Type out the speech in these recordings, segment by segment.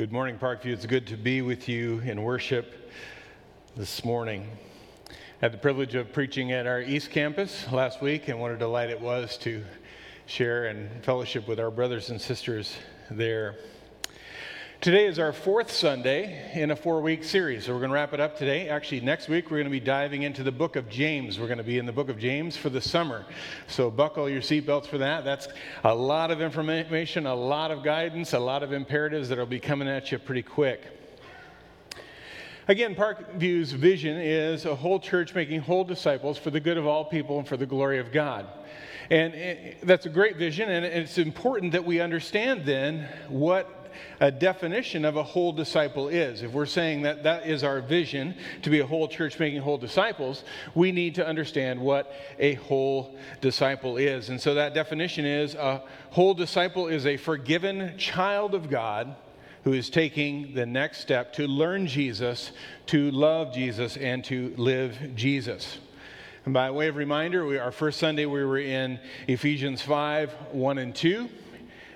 Good morning, Parkview. It's good to be with you in worship this morning. I had the privilege of preaching at our East Campus last week, and what a delight it was to share and fellowship with our brothers and sisters there. Today is our fourth Sunday in a four week series. So we're going to wrap it up today. Actually, next week we're going to be diving into the book of James. We're going to be in the book of James for the summer. So buckle your seatbelts for that. That's a lot of information, a lot of guidance, a lot of imperatives that will be coming at you pretty quick. Again, Parkview's vision is a whole church making whole disciples for the good of all people and for the glory of God. And that's a great vision, and it's important that we understand then what a definition of a whole disciple is. If we're saying that that is our vision to be a whole church making whole disciples, we need to understand what a whole disciple is. And so that definition is a whole disciple is a forgiven child of God who is taking the next step to learn Jesus, to love Jesus, and to live Jesus. And by way of reminder, we, our first Sunday we were in Ephesians 5 1 and 2.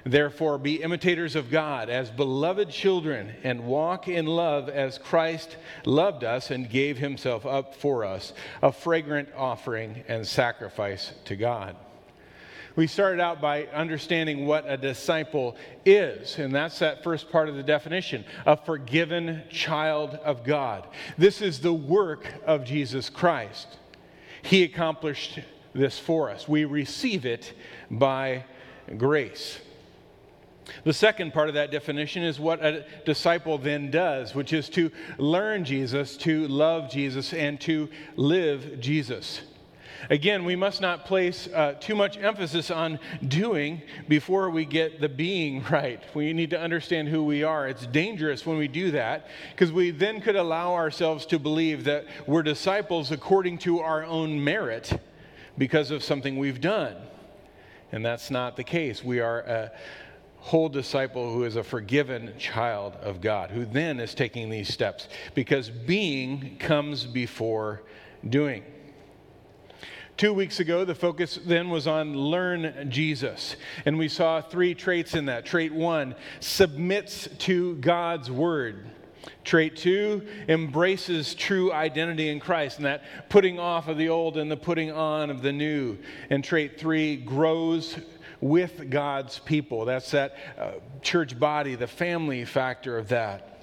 Therefore, be imitators of God as beloved children and walk in love as Christ loved us and gave himself up for us, a fragrant offering and sacrifice to God. We started out by understanding what a disciple is, and that's that first part of the definition a forgiven child of God. This is the work of Jesus Christ. He accomplished this for us. We receive it by grace. The second part of that definition is what a disciple then does, which is to learn Jesus, to love Jesus, and to live Jesus. Again, we must not place uh, too much emphasis on doing before we get the being right. We need to understand who we are. It's dangerous when we do that because we then could allow ourselves to believe that we're disciples according to our own merit because of something we've done. And that's not the case. We are a whole disciple who is a forgiven child of God, who then is taking these steps because being comes before doing. Two weeks ago, the focus then was on learn Jesus. And we saw three traits in that. Trait one submits to God's word. Trait two embraces true identity in Christ, and that putting off of the old and the putting on of the new. And trait three grows with God's people. That's that uh, church body, the family factor of that.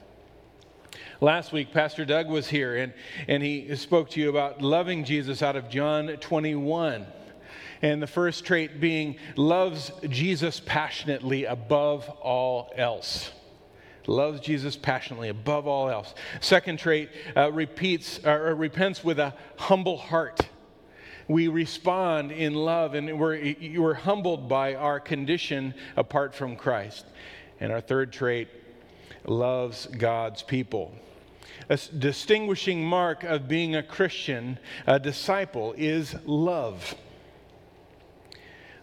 Last week, Pastor Doug was here and, and he spoke to you about loving Jesus out of John 21. And the first trait being loves Jesus passionately above all else. Loves Jesus passionately above all else. Second trait uh, repeats or repents with a humble heart we respond in love and we're, we're humbled by our condition apart from Christ. And our third trait loves God's people. A distinguishing mark of being a Christian, a disciple, is love.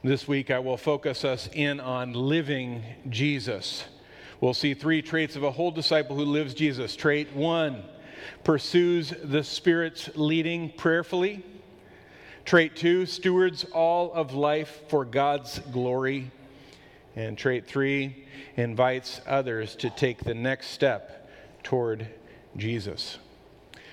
This week, I will focus us in on living Jesus. We'll see three traits of a whole disciple who lives Jesus. Trait one pursues the Spirit's leading prayerfully. Trait two, stewards all of life for God's glory. And trait three, invites others to take the next step toward Jesus.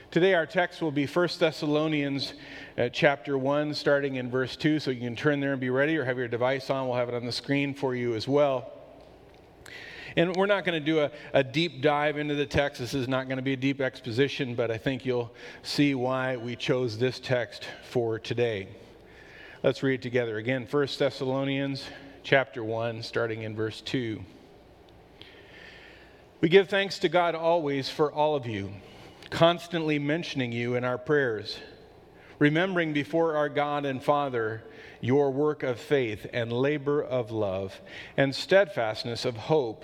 Today, our text will be 1 Thessalonians uh, chapter 1, starting in verse 2. So you can turn there and be ready, or have your device on. We'll have it on the screen for you as well. And we're not going to do a, a deep dive into the text. This is not going to be a deep exposition, but I think you'll see why we chose this text for today. Let's read it together again. 1 Thessalonians chapter 1, starting in verse 2. We give thanks to God always for all of you, constantly mentioning you in our prayers, remembering before our God and Father your work of faith and labor of love and steadfastness of hope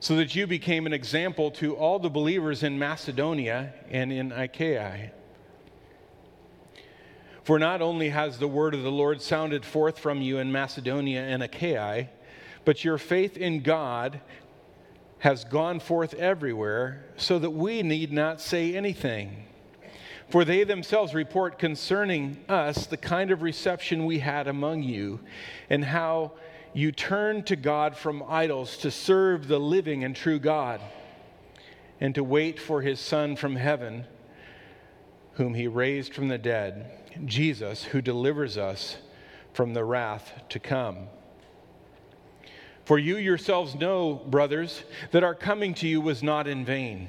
so that you became an example to all the believers in Macedonia and in Achaia. For not only has the word of the Lord sounded forth from you in Macedonia and Achaia, but your faith in God has gone forth everywhere, so that we need not say anything. For they themselves report concerning us the kind of reception we had among you, and how you turn to God from idols to serve the living and true God, and to wait for his Son from heaven, whom he raised from the dead, Jesus, who delivers us from the wrath to come. For you yourselves know, brothers, that our coming to you was not in vain.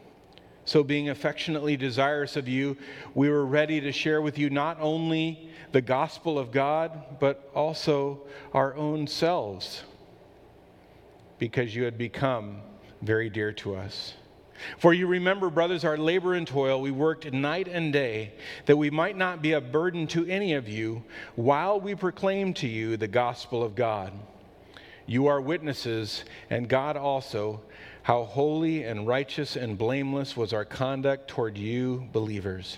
So, being affectionately desirous of you, we were ready to share with you not only the gospel of God, but also our own selves, because you had become very dear to us. For you remember, brothers, our labor and toil, we worked night and day, that we might not be a burden to any of you while we proclaim to you the gospel of God. You are witnesses, and God also, how holy and righteous and blameless was our conduct toward you, believers.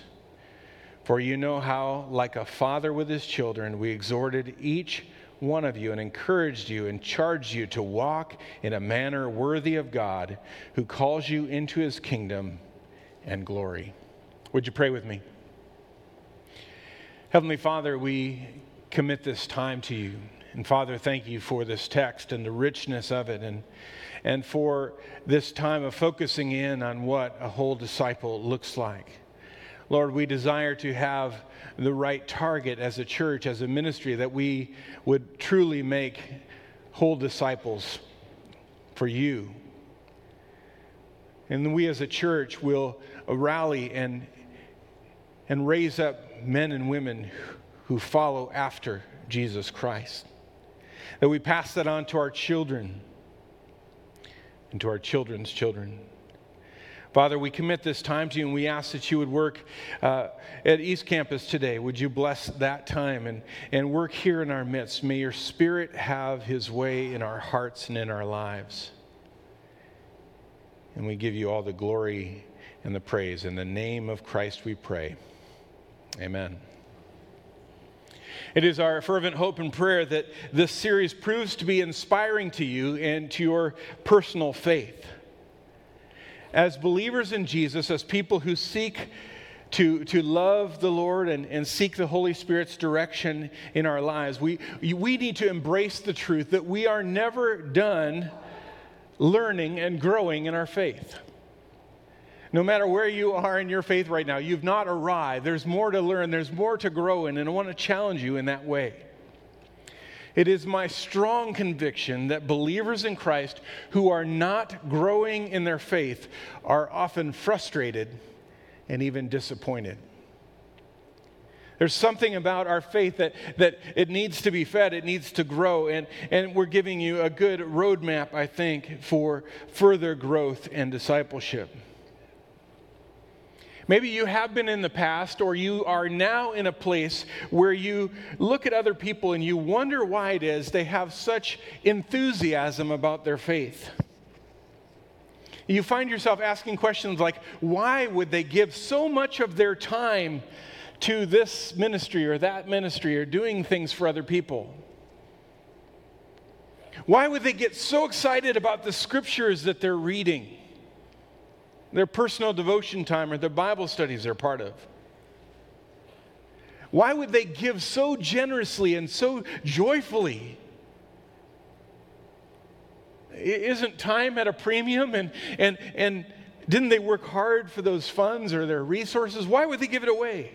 For you know how, like a father with his children, we exhorted each one of you and encouraged you and charged you to walk in a manner worthy of God who calls you into his kingdom and glory. Would you pray with me? Heavenly Father, we commit this time to you. And Father, thank you for this text and the richness of it and, and for this time of focusing in on what a whole disciple looks like. Lord, we desire to have the right target as a church, as a ministry, that we would truly make whole disciples for you. And we as a church will rally and, and raise up men and women who follow after Jesus Christ. That we pass that on to our children and to our children's children. Father, we commit this time to you and we ask that you would work uh, at East Campus today. Would you bless that time and, and work here in our midst? May your Spirit have his way in our hearts and in our lives. And we give you all the glory and the praise. In the name of Christ we pray. Amen. It is our fervent hope and prayer that this series proves to be inspiring to you and to your personal faith as believers in Jesus, as people who seek to, to love the Lord and, and seek the Holy Spirit's direction in our lives, we, we need to embrace the truth that we are never done learning and growing in our faith. No matter where you are in your faith right now, you've not arrived. There's more to learn, there's more to grow in, and I want to challenge you in that way. It is my strong conviction that believers in Christ who are not growing in their faith are often frustrated and even disappointed. There's something about our faith that, that it needs to be fed, it needs to grow, and, and we're giving you a good roadmap, I think, for further growth and discipleship. Maybe you have been in the past, or you are now in a place where you look at other people and you wonder why it is they have such enthusiasm about their faith. You find yourself asking questions like, why would they give so much of their time to this ministry or that ministry or doing things for other people? Why would they get so excited about the scriptures that they're reading? Their personal devotion time or their Bible studies they're part of? Why would they give so generously and so joyfully? Isn't time at a premium? And, and, and didn't they work hard for those funds or their resources? Why would they give it away?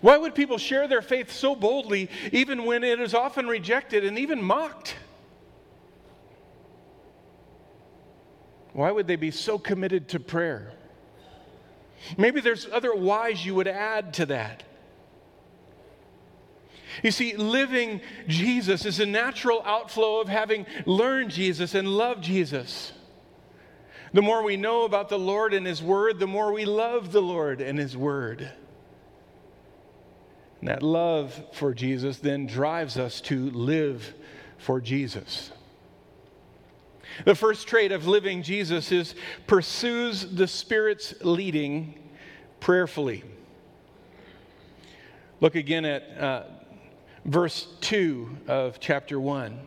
Why would people share their faith so boldly, even when it is often rejected and even mocked? Why would they be so committed to prayer? Maybe there's other whys you would add to that. You see, living Jesus is a natural outflow of having learned Jesus and loved Jesus. The more we know about the Lord and His Word, the more we love the Lord and His Word. And that love for Jesus then drives us to live for Jesus. The first trait of living Jesus is pursues the Spirit's leading prayerfully. Look again at uh, verse 2 of chapter 1.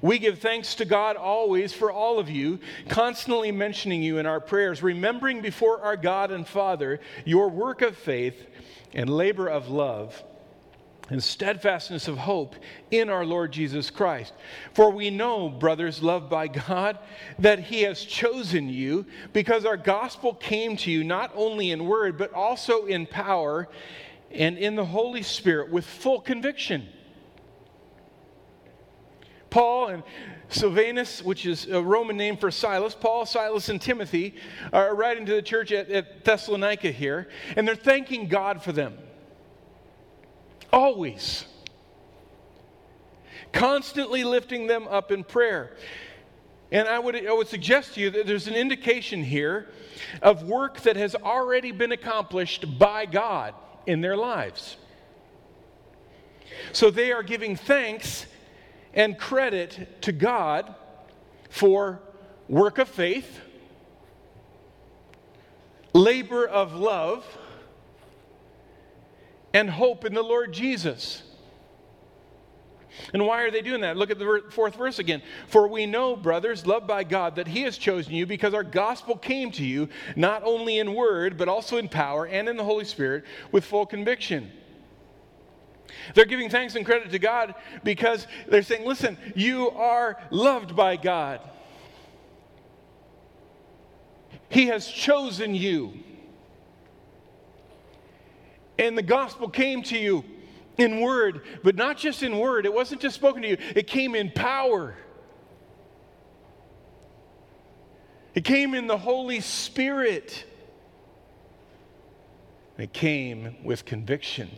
We give thanks to God always for all of you, constantly mentioning you in our prayers, remembering before our God and Father your work of faith and labor of love and steadfastness of hope in our Lord Jesus Christ. For we know, brothers loved by God, that He has chosen you because our gospel came to you not only in word, but also in power and in the Holy Spirit with full conviction. Paul and Silvanus, which is a Roman name for Silas, Paul, Silas, and Timothy are writing to the church at, at Thessalonica here, and they're thanking God for them. Always. Constantly lifting them up in prayer. And I would, I would suggest to you that there's an indication here of work that has already been accomplished by God in their lives. So they are giving thanks and credit to God for work of faith, labor of love, and hope in the Lord Jesus. And why are they doing that? Look at the fourth verse again. For we know, brothers, loved by God, that He has chosen you because our gospel came to you not only in word, but also in power and in the Holy Spirit with full conviction. They're giving thanks and credit to God because they're saying, listen, you are loved by God. He has chosen you. And the gospel came to you in word, but not just in word. It wasn't just spoken to you, it came in power. It came in the Holy Spirit. It came with conviction.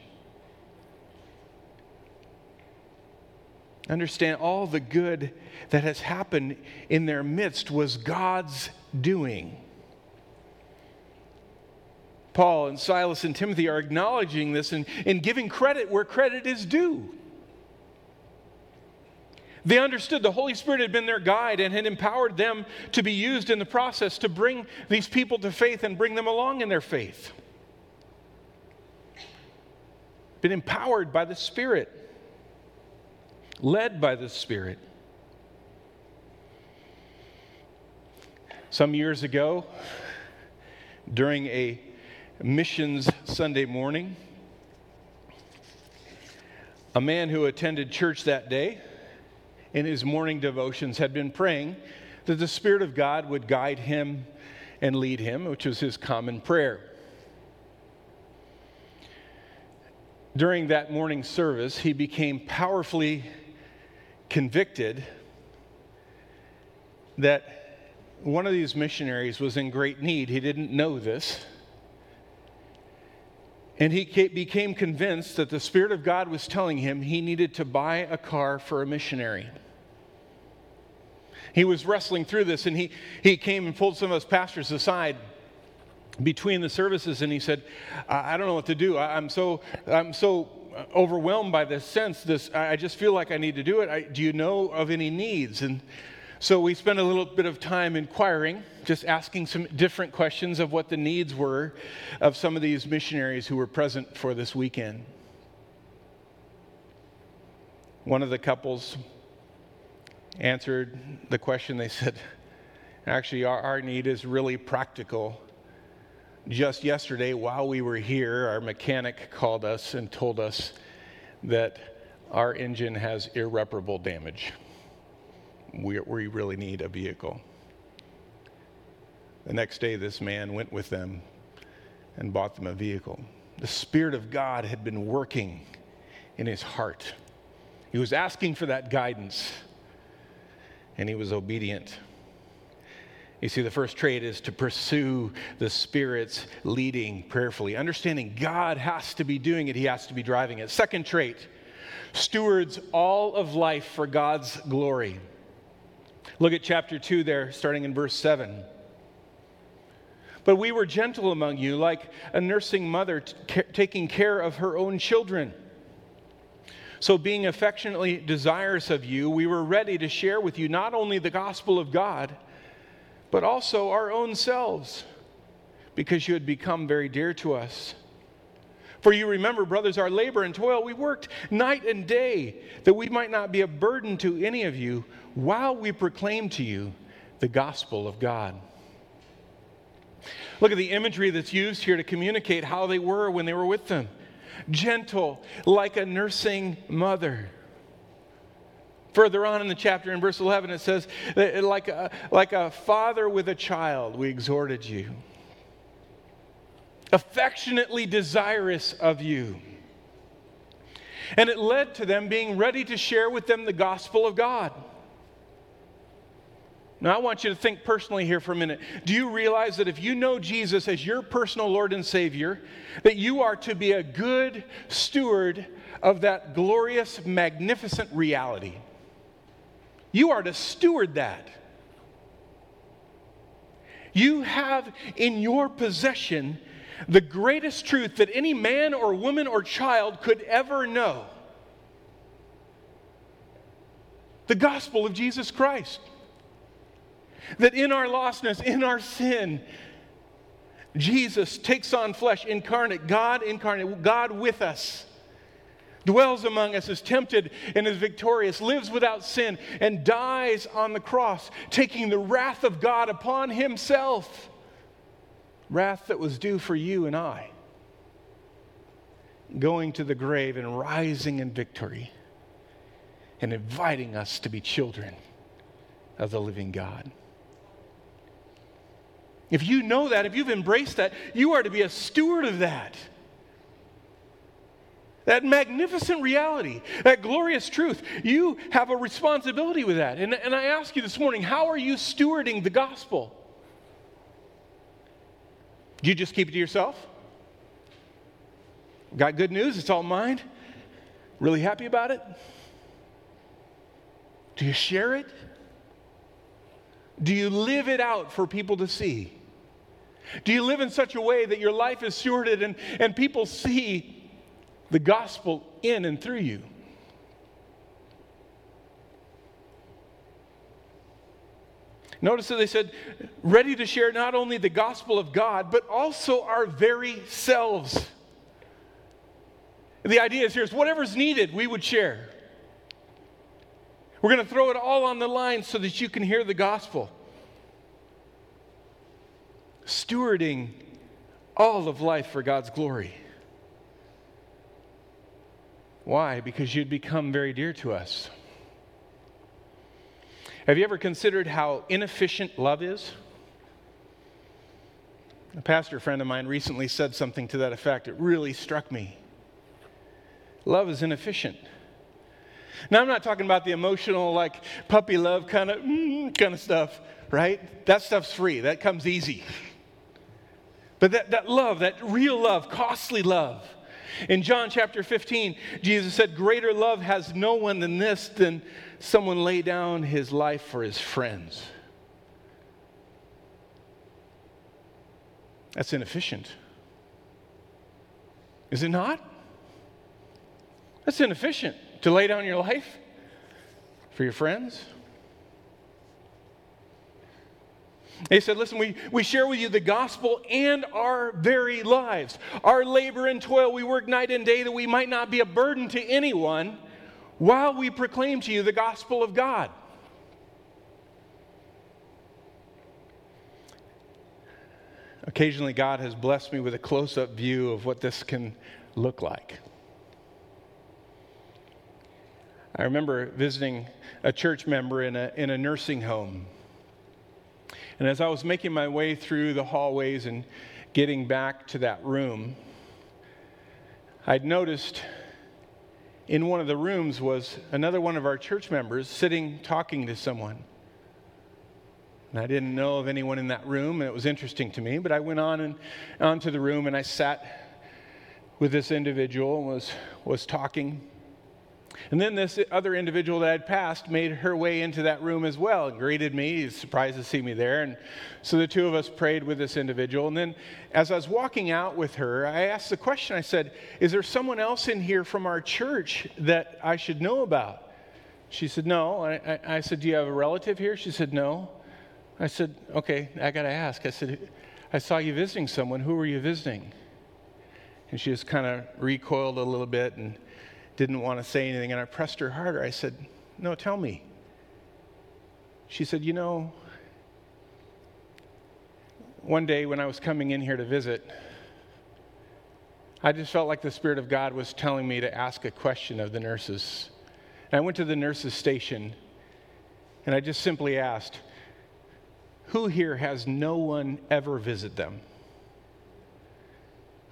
Understand all the good that has happened in their midst was God's doing. Paul and Silas and Timothy are acknowledging this and, and giving credit where credit is due. They understood the Holy Spirit had been their guide and had empowered them to be used in the process to bring these people to faith and bring them along in their faith. Been empowered by the Spirit, led by the Spirit. Some years ago, during a Missions Sunday morning. A man who attended church that day in his morning devotions had been praying that the Spirit of God would guide him and lead him, which was his common prayer. During that morning service, he became powerfully convicted that one of these missionaries was in great need. He didn't know this. And he became convinced that the Spirit of God was telling him he needed to buy a car for a missionary. He was wrestling through this and he, he came and pulled some of us pastors aside between the services and he said, I, I don't know what to do. I, am so, I'm so overwhelmed by this sense. This, I just feel like I need to do it. I, do you know of any needs? And so we spent a little bit of time inquiring, just asking some different questions of what the needs were of some of these missionaries who were present for this weekend. One of the couples answered the question. They said, Actually, our, our need is really practical. just yesterday, while we were here, our mechanic called us and told us that our engine has irreparable damage. We, we really need a vehicle. The next day, this man went with them and bought them a vehicle. The Spirit of God had been working in his heart. He was asking for that guidance, and he was obedient. You see, the first trait is to pursue the Spirit's leading prayerfully. Understanding God has to be doing it, He has to be driving it. Second trait, stewards all of life for God's glory. Look at chapter 2 there, starting in verse 7. But we were gentle among you, like a nursing mother t- taking care of her own children. So, being affectionately desirous of you, we were ready to share with you not only the gospel of God, but also our own selves, because you had become very dear to us. For you remember, brothers, our labor and toil, we worked night and day that we might not be a burden to any of you while we proclaim to you the gospel of God. Look at the imagery that's used here to communicate how they were when they were with them gentle, like a nursing mother. Further on in the chapter, in verse 11, it says, like a, like a father with a child, we exhorted you. Affectionately desirous of you. And it led to them being ready to share with them the gospel of God. Now, I want you to think personally here for a minute. Do you realize that if you know Jesus as your personal Lord and Savior, that you are to be a good steward of that glorious, magnificent reality? You are to steward that. You have in your possession the greatest truth that any man or woman or child could ever know the gospel of Jesus Christ. That in our lostness, in our sin, Jesus takes on flesh, incarnate, God incarnate, God with us dwells among us, is tempted and is victorious, lives without sin, and dies on the cross, taking the wrath of God upon himself. Wrath that was due for you and I. Going to the grave and rising in victory and inviting us to be children of the living God. If you know that, if you've embraced that, you are to be a steward of that. That magnificent reality, that glorious truth. You have a responsibility with that. And, and I ask you this morning how are you stewarding the gospel? Do you just keep it to yourself? Got good news, it's all mine. Really happy about it? Do you share it? Do you live it out for people to see? Do you live in such a way that your life is stewarded and, and people see the gospel in and through you. Notice that they said, ready to share not only the gospel of God, but also our very selves. The idea is here is whatever's needed, we would share. We're going to throw it all on the line so that you can hear the gospel. Stewarding all of life for God's glory. Why? Because you'd become very dear to us. Have you ever considered how inefficient love is? A pastor friend of mine recently said something to that effect. It really struck me. Love is inefficient. Now, I'm not talking about the emotional, like puppy love kind of mm, kind of stuff, right? That stuff's free. That comes easy. But that, that love, that real love, costly love, in John chapter 15, Jesus said, Greater love has no one than this, than someone lay down his life for his friends. That's inefficient. Is it not? That's inefficient to lay down your life for your friends. He said, Listen, we, we share with you the gospel and our very lives. Our labor and toil, we work night and day that we might not be a burden to anyone while we proclaim to you the gospel of God. occasionally God has blessed me with a close up view of what this can look like. I remember visiting a church member in a, in a nursing home. And as I was making my way through the hallways and getting back to that room, I'd noticed in one of the rooms was another one of our church members sitting talking to someone. And I didn't know of anyone in that room, and it was interesting to me, but I went on and onto the room and I sat with this individual and was, was talking. And then this other individual that I'd passed made her way into that room as well and greeted me. He's surprised to see me there. And so the two of us prayed with this individual. And then as I was walking out with her, I asked the question I said, Is there someone else in here from our church that I should know about? She said, No. I, I said, Do you have a relative here? She said, No. I said, Okay, I got to ask. I said, I saw you visiting someone. Who were you visiting? And she just kind of recoiled a little bit and didn't want to say anything. And I pressed her harder. I said, No, tell me. She said, You know, one day when I was coming in here to visit, I just felt like the Spirit of God was telling me to ask a question of the nurses. And I went to the nurses' station and I just simply asked, Who here has no one ever visit them?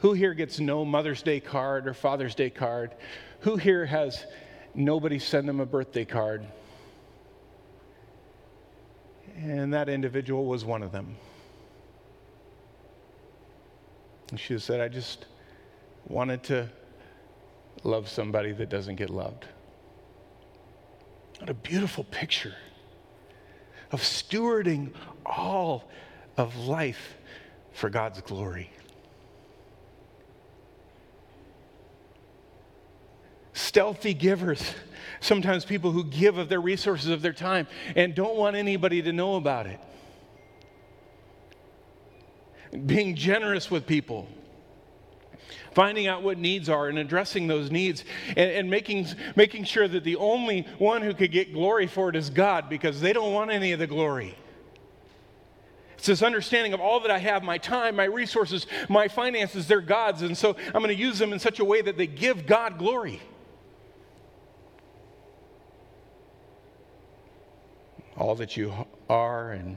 Who here gets no Mother's Day card or Father's Day card? Who here has nobody send them a birthday card? And that individual was one of them. And she said, I just wanted to love somebody that doesn't get loved. What a beautiful picture of stewarding all of life for God's glory. Stealthy givers. Sometimes people who give of their resources, of their time, and don't want anybody to know about it. Being generous with people. Finding out what needs are and addressing those needs and, and making, making sure that the only one who could get glory for it is God because they don't want any of the glory. It's this understanding of all that I have my time, my resources, my finances, they're God's. And so I'm going to use them in such a way that they give God glory. All that you are and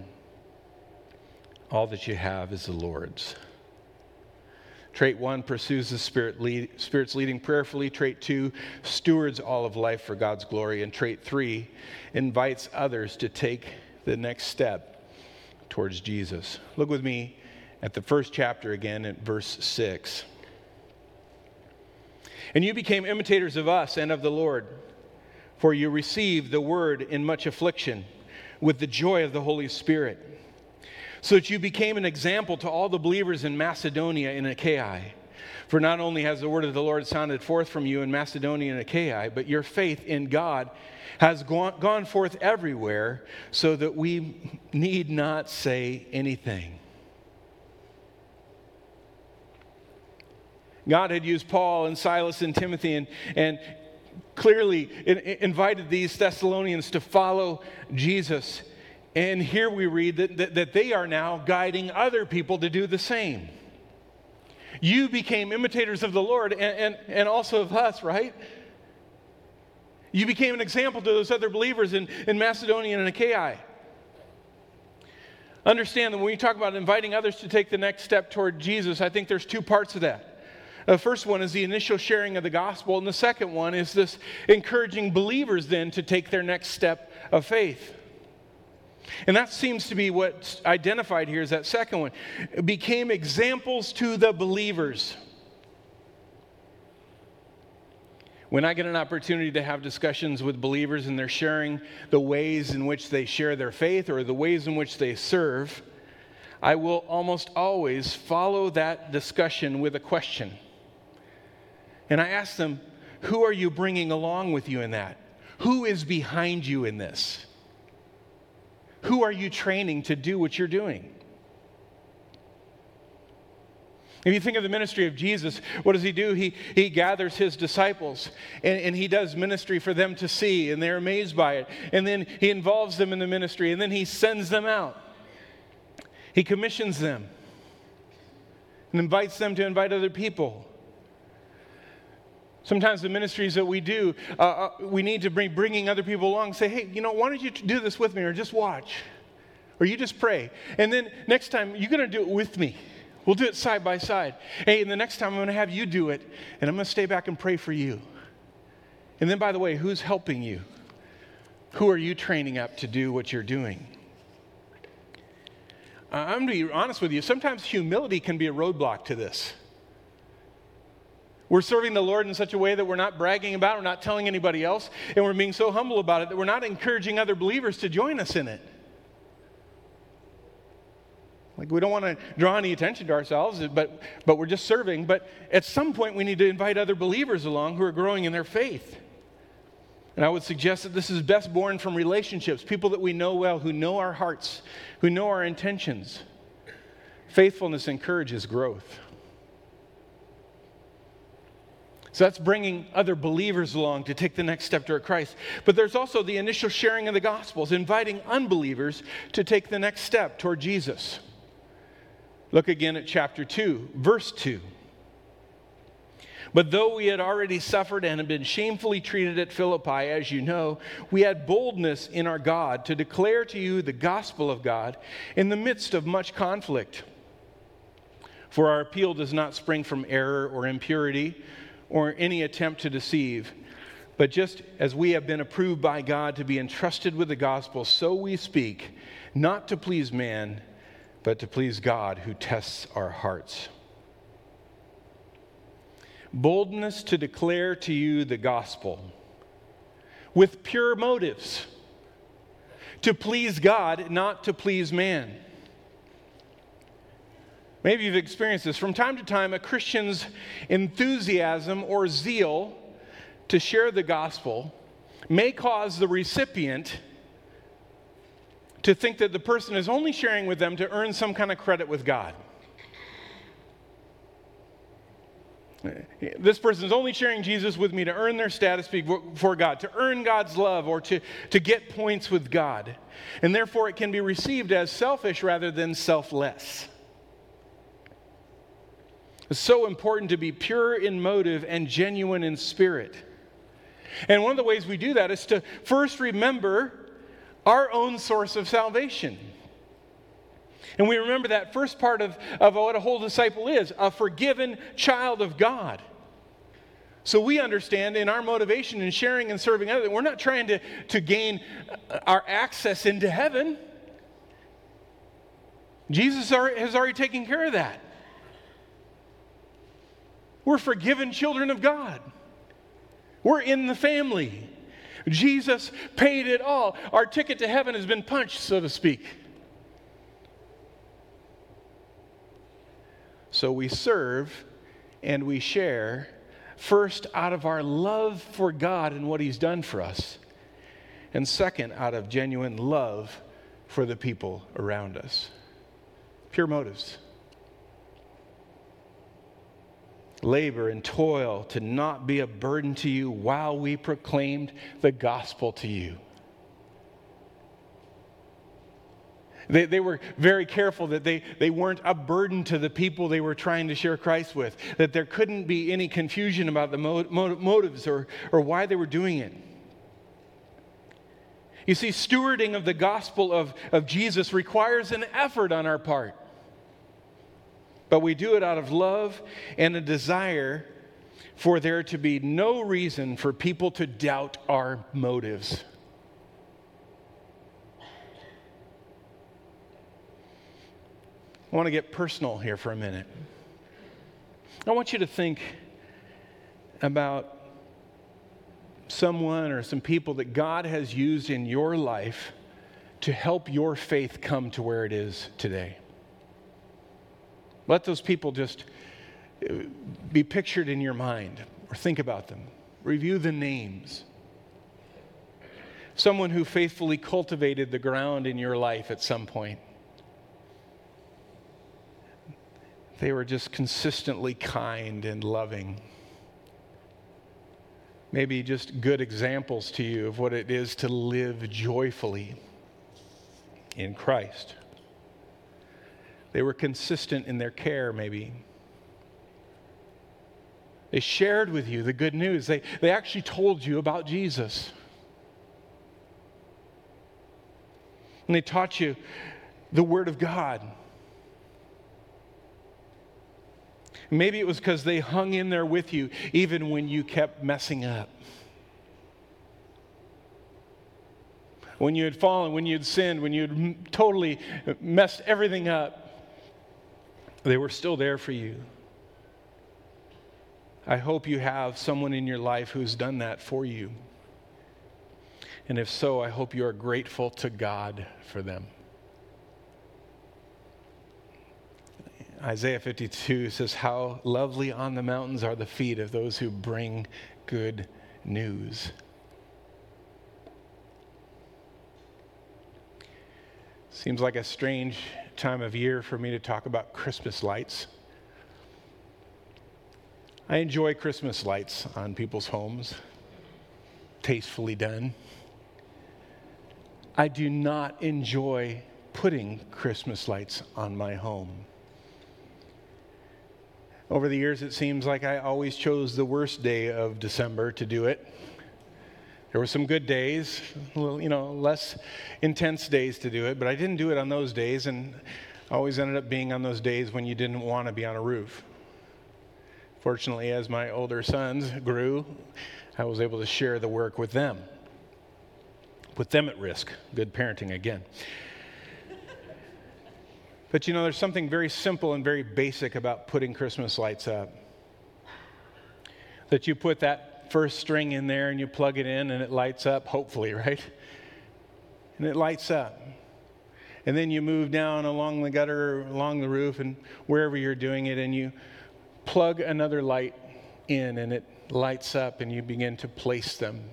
all that you have is the Lord's. Trait one pursues the Spirit lead, Spirit's leading prayerfully. Trait two stewards all of life for God's glory. And trait three invites others to take the next step towards Jesus. Look with me at the first chapter again at verse 6. And you became imitators of us and of the Lord, for you received the word in much affliction with the joy of the Holy Spirit, so that you became an example to all the believers in Macedonia and Achaia. For not only has the word of the Lord sounded forth from you in Macedonia and Achaia, but your faith in God has gone, gone forth everywhere, so that we need not say anything. God had used Paul and Silas and Timothy and, and clearly invited these Thessalonians to follow Jesus. And here we read that, that, that, they are now guiding other people to do the same. You became imitators of the Lord and, and, and also of us, right? You became an example to those other believers in, in Macedonia and Achaia. Understand that when we talk about inviting others to take the next step toward Jesus, I think there's two parts of that. The first one is the initial sharing of the gospel, and the second one is this encouraging believers then to take their next step of faith. And that seems to be what's identified here is that second one. It became examples to the believers. When I get an opportunity to have discussions with believers and they're sharing the ways in which they share their faith or the ways in which they serve, I will almost always follow that discussion with a question. And I asked them, Who are you bringing along with you in that? Who is behind you in this? Who are you training to do what you're doing? If you think of the ministry of Jesus, what does he do? He, he gathers his disciples and, and he does ministry for them to see, and they're amazed by it. And then he involves them in the ministry, and then he sends them out. He commissions them. and invites them to invite other people. Sometimes the ministries that we do, uh, uh, we need to bring bringing other people along. Say, hey, you know, why don't you do this with me, or just watch, or you just pray, and then next time you're going to do it with me. We'll do it side by side. Hey, and the next time I'm going to have you do it, and I'm going to stay back and pray for you. And then, by the way, who's helping you? Who are you training up to do what you're doing? I'm going to be honest with you. Sometimes humility can be a roadblock to this. We're serving the Lord in such a way that we're not bragging about, we're not telling anybody else, and we're being so humble about it that we're not encouraging other believers to join us in it. Like we don't want to draw any attention to ourselves, but, but we're just serving. But at some point, we need to invite other believers along who are growing in their faith. And I would suggest that this is best born from relationships, people that we know well, who know our hearts, who know our intentions. Faithfulness encourages growth. So that's bringing other believers along to take the next step toward Christ. But there's also the initial sharing of the Gospels, inviting unbelievers to take the next step toward Jesus. Look again at chapter 2, verse 2. But though we had already suffered and had been shamefully treated at Philippi, as you know, we had boldness in our God to declare to you the gospel of God in the midst of much conflict. For our appeal does not spring from error or impurity or any attempt to deceive. But just as we have been approved by God to be entrusted with the gospel, so we speak, not to please man but to please God who tests our hearts. Boldness to declare to you the gospel with pure motives, to please God, not to please man. Maybe you've experienced this. From time to time, a Christian's enthusiasm or zeal to share the gospel may cause the recipient to think that the person is only sharing with them to earn some kind of credit with God. This person is only sharing Jesus with me to earn their status before God, to earn God's love, or to, to get points with God. And therefore, it can be received as selfish rather than selfless. It's so important to be pure in motive and genuine in spirit. And one of the ways we do that is to first remember our own source of salvation. And we remember that first part of, of what a whole disciple is a forgiven child of God. So we understand in our motivation in sharing and serving others, we're not trying to, to gain uh, our access into heaven. Jesus has already taken care of that. We're forgiven children of God. We're in the family. Jesus paid it all. Our ticket to heaven has been punched, so to speak. So we serve and we share first out of our love for God and what He's done for us, and second out of genuine love for the people around us. Pure motives. Labor and toil to not be a burden to you while we proclaimed the gospel to you. They, they were very careful that they, they weren't a burden to the people they were trying to share Christ with, that there couldn't be any confusion about the motives or, or why they were doing it. You see, stewarding of the gospel of, of Jesus requires an effort on our part but we do it out of love and a desire for there to be no reason for people to doubt our motives. I want to get personal here for a minute. I want you to think about someone or some people that God has used in your life to help your faith come to where it is today. Let those people just uh, be pictured in your mind or think about them. Review the names. Someone who faithfully cultivated the ground in your life at some point. They were just consistently kind and loving. Maybe just good examples to you of what it is to live joyfully in Christ. They were consistent in their care, maybe. They shared with you the good news. They, they actually told you about Jesus. And they taught you the Word of God. Maybe it was because they hung in there with you even when you kept messing up. When you had fallen, when you had sinned, when you had totally messed everything up, they were still there for you. I hope you have someone in your life who's done that for you. And if so, I hope you are grateful to God for them. Isaiah 52 says, How lovely on the mountains are the feet of those who bring good news. Seems like a strange time of year for me to talk about Christmas lights. I enjoy Christmas lights on people's homes, tastefully done. I do not enjoy putting Christmas lights on my home. Over the years, it seems like I always chose the worst day of December to do it. There were some good days, you know, less intense days to do it, but I didn't do it on those days, and always ended up being on those days when you didn't want to be on a roof. Fortunately, as my older sons grew, I was able to share the work with them, put them at risk. Good parenting again. But you know, there's something very simple and very basic about putting Christmas lights up. That you put that first string in there and you plug it in and it lights up, hopefully, right? And it lights up. And then you move down along the gutter, along the roof, and wherever you're doing it, and you plug another light in and it lights up and you begin to place them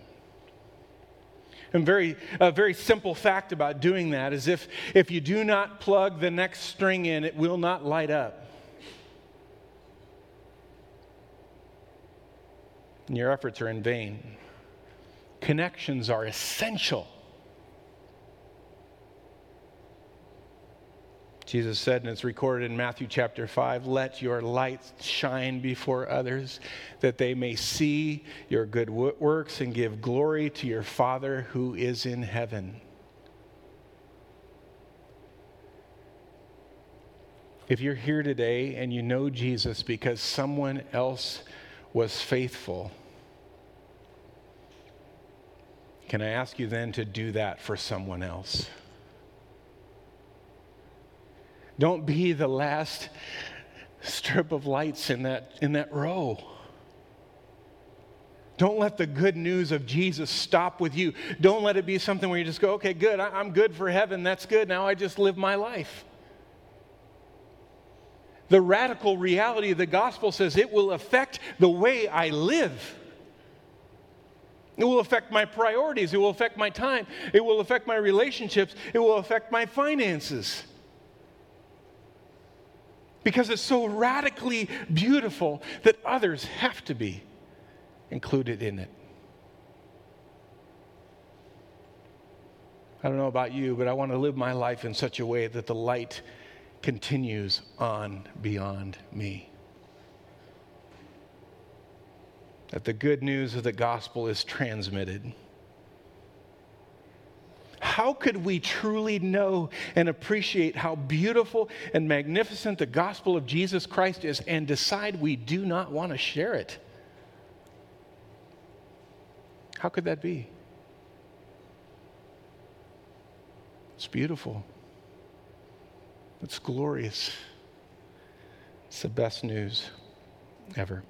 and very, a very simple fact about doing that is if, if you do not plug the next string in, it will not light up. And your efforts are in vain. Connections are essential Jesus said, and it's recorded in Matthew chapter 5 let your light shine before others, that they may see your good works and give glory to your Father who is in heaven. If you're here today and you know Jesus because someone else was faithful, can I ask you then to do that for someone else? Don't be the last strip of lights in that, in that row. Don't let the good news of Jesus stop with you. Don't let it be something where you just go, okay, good, I'm good for heaven, that's good, now I just live my life. The radical reality of the gospel says it will affect the way I live. It will affect my priorities. It will affect my time. It will affect my relationships. It will affect my finances because it's so radically beautiful that others have to be included in it. I don't know about you, but I want to live my life in such a way that the light continues on beyond me. That the good news of the gospel is transmitted how could we truly know and appreciate how beautiful and magnificent the gospel of Jesus Christ is and decide we do not want to share it? How could that be? It's beautiful. It's glorious. It's the best news ever.